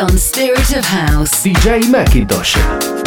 On Spirit of House. DJ Macintosh.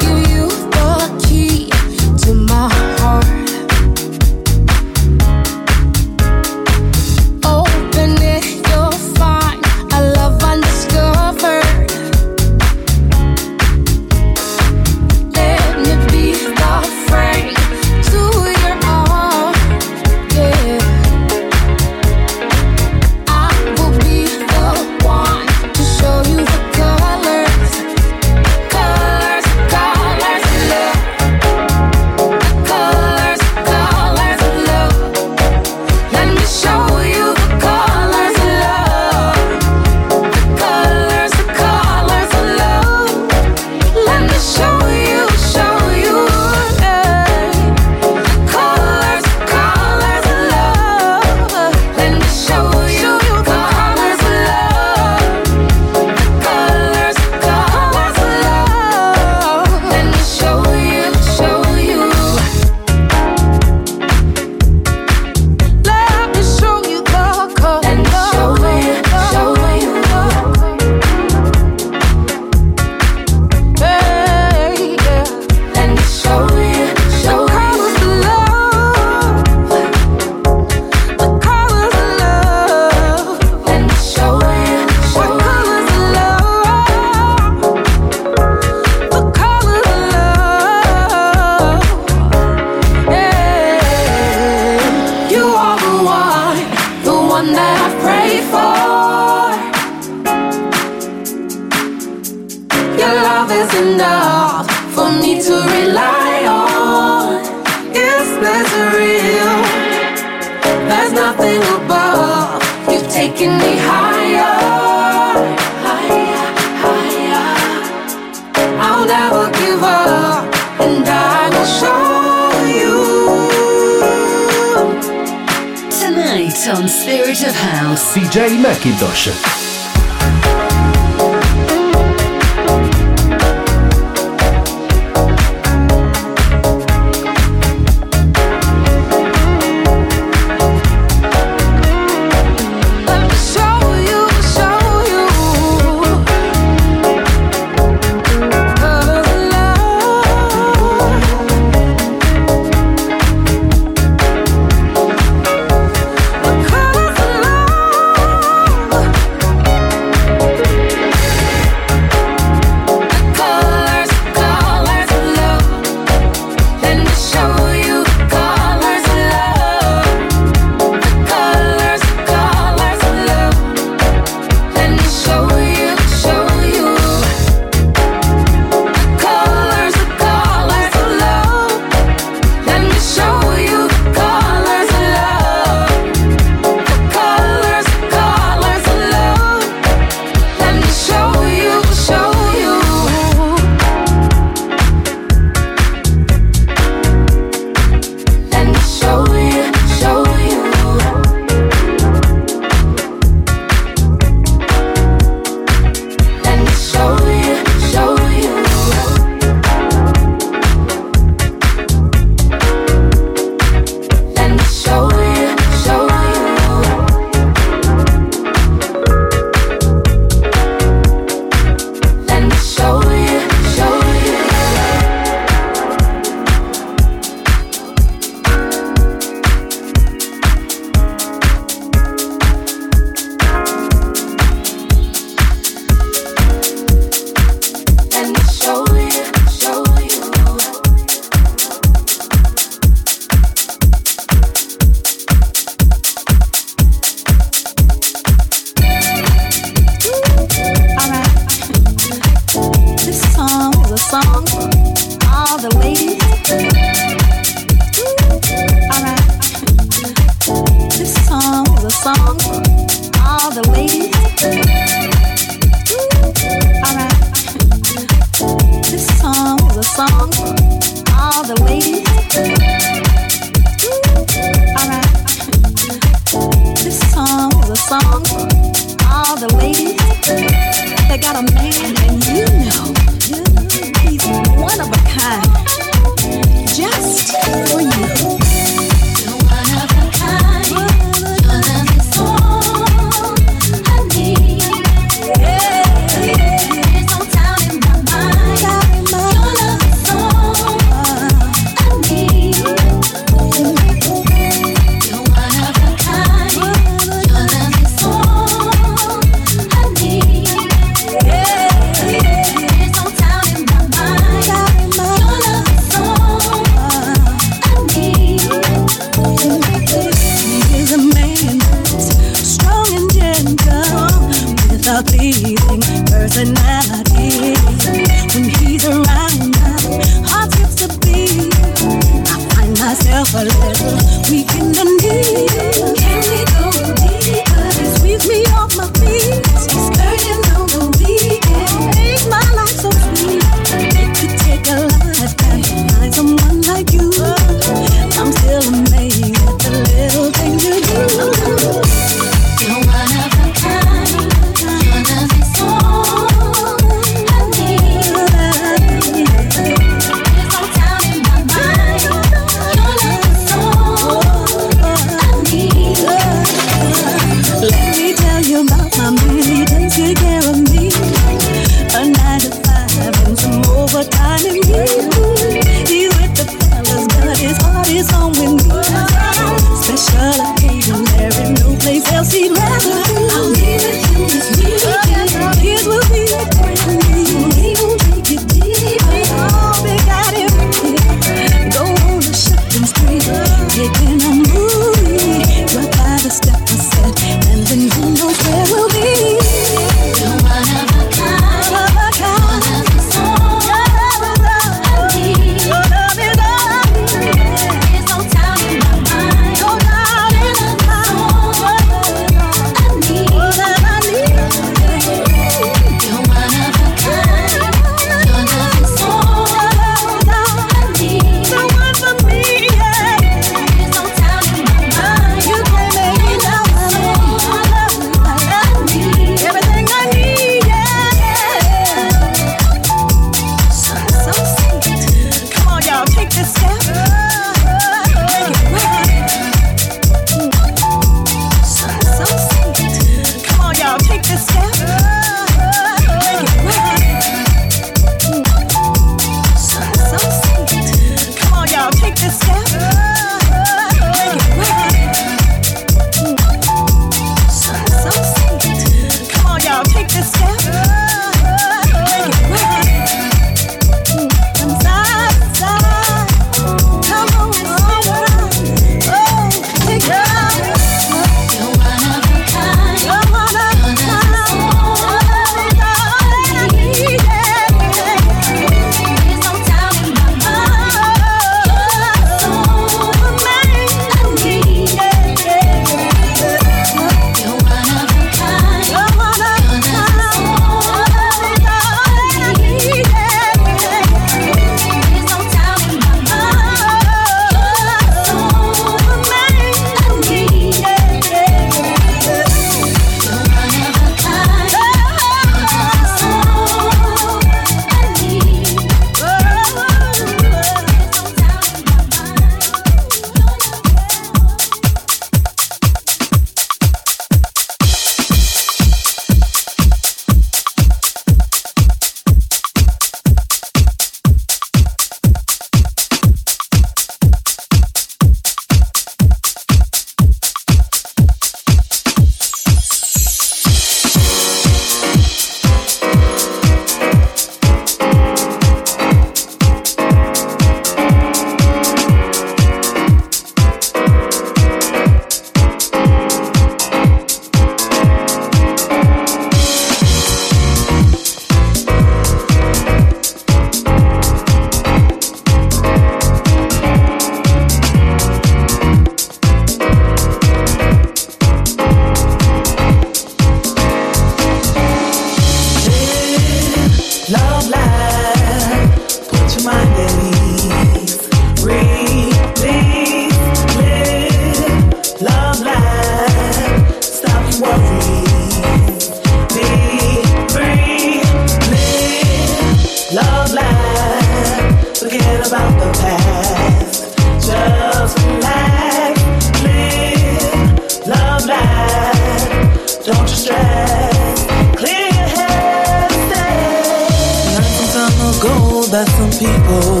People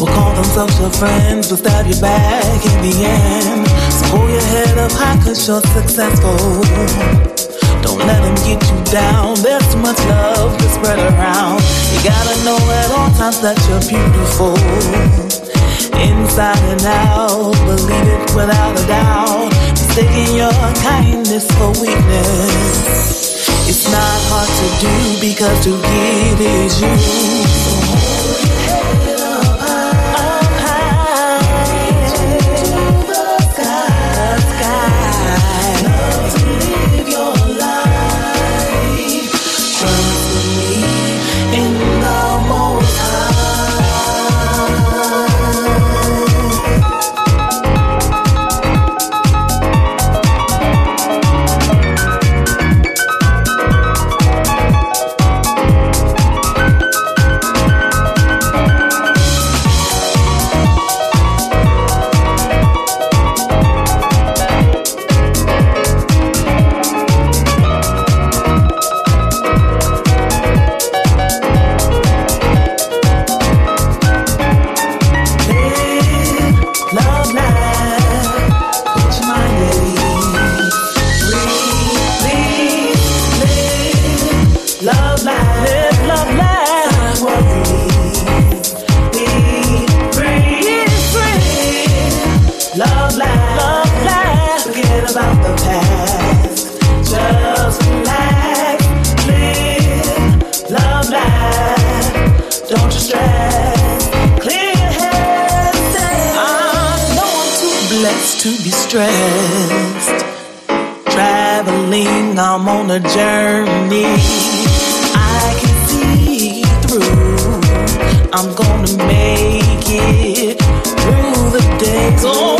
will call themselves your friends, will stab your back in the end. So hold your head up high, cause you're successful. Don't let them get you down. There's too much love to spread around. You gotta know at all times that you're beautiful. Inside and out, believe it without a doubt. Mistaking your kindness for weakness. It's not hard to do because to give is you. stressed. Traveling, I'm on a journey. I can see through. I'm gonna make it through the day. Oh.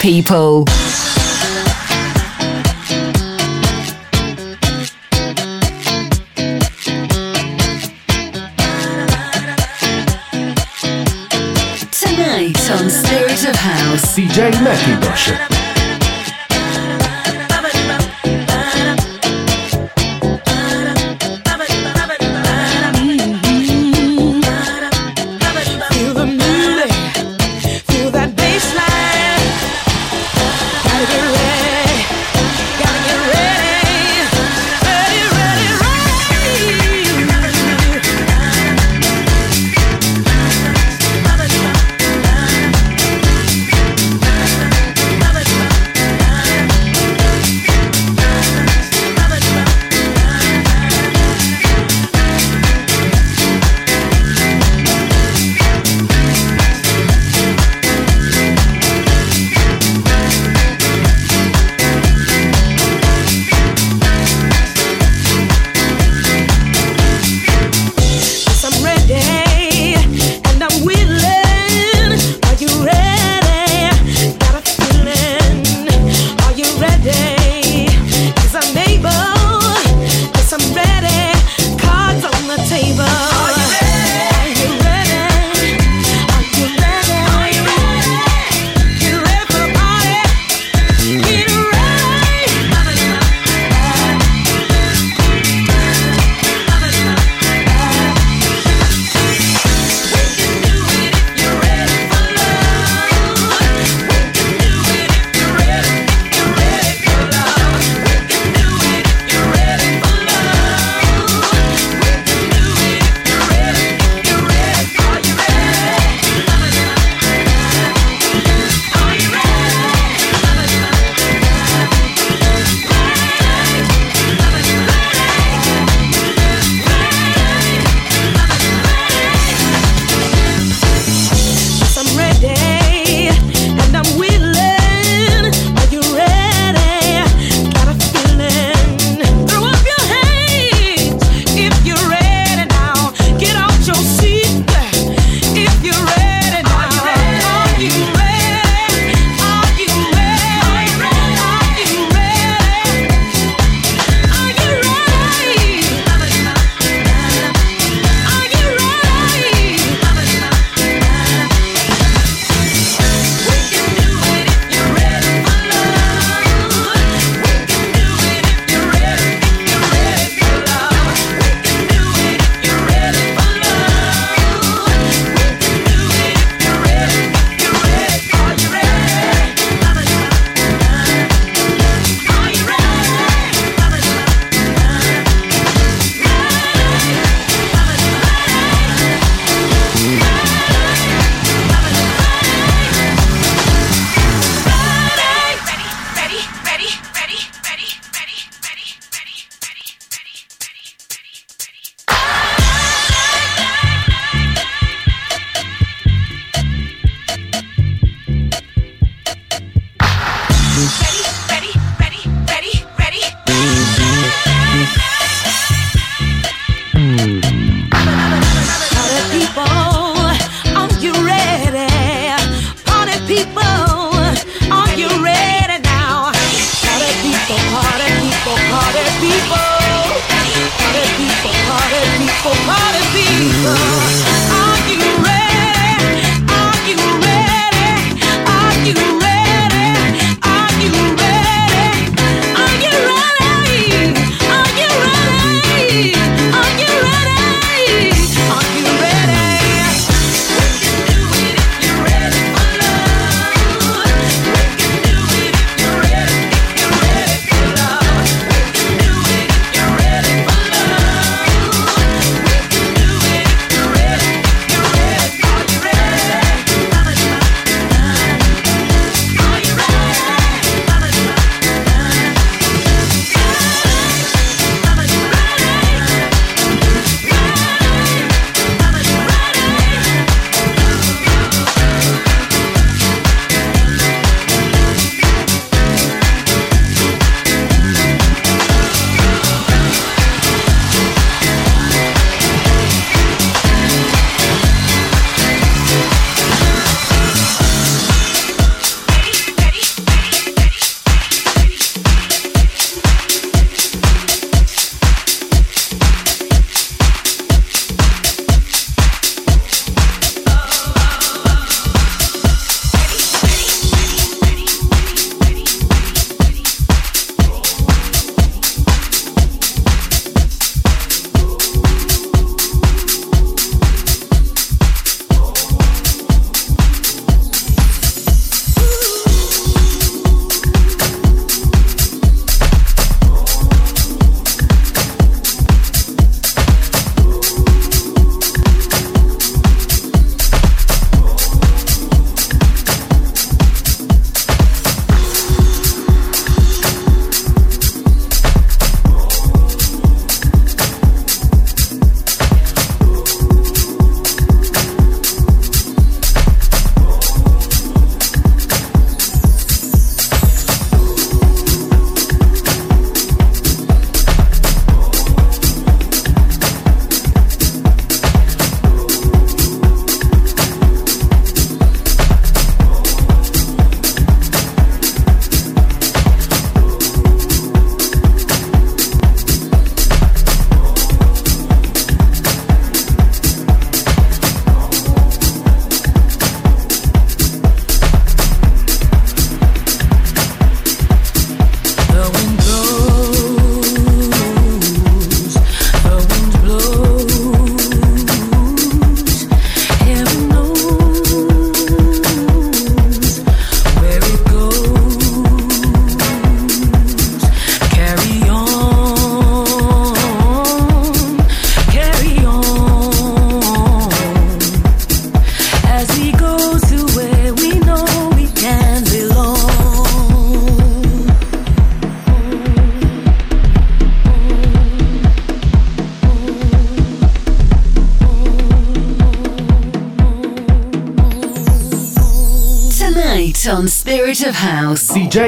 People. Tonight on Spirit of House, DJ Macintosh.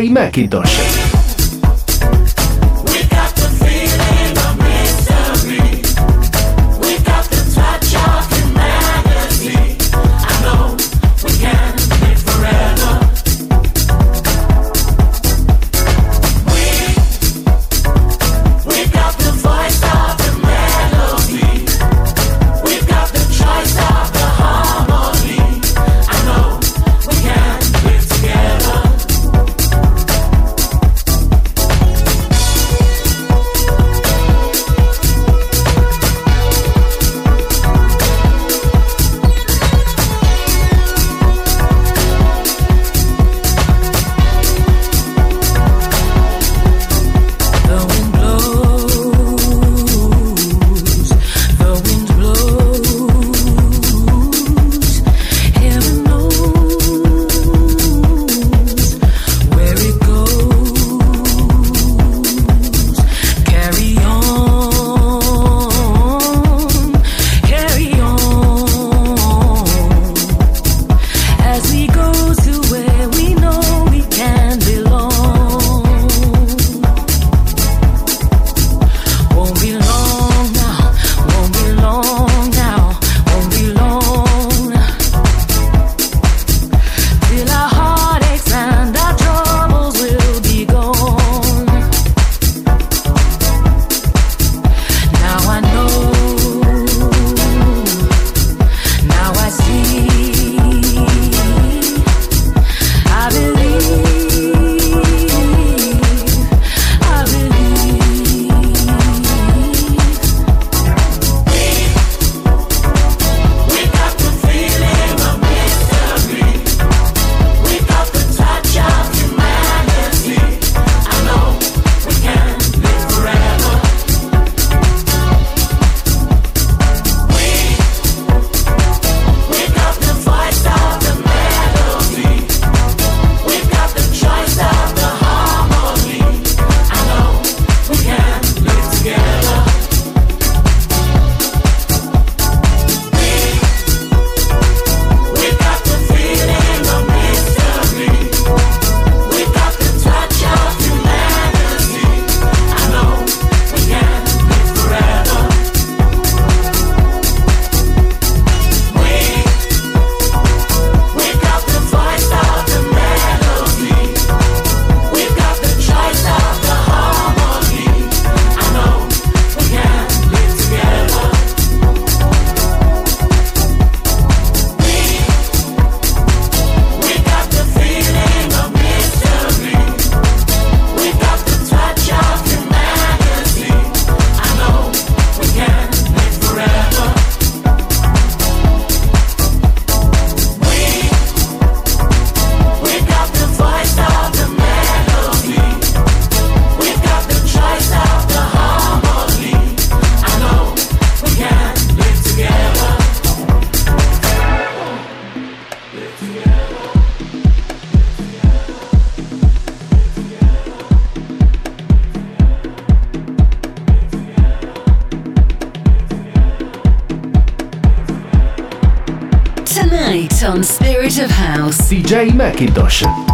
House. DJ Macintosh. Macintosh.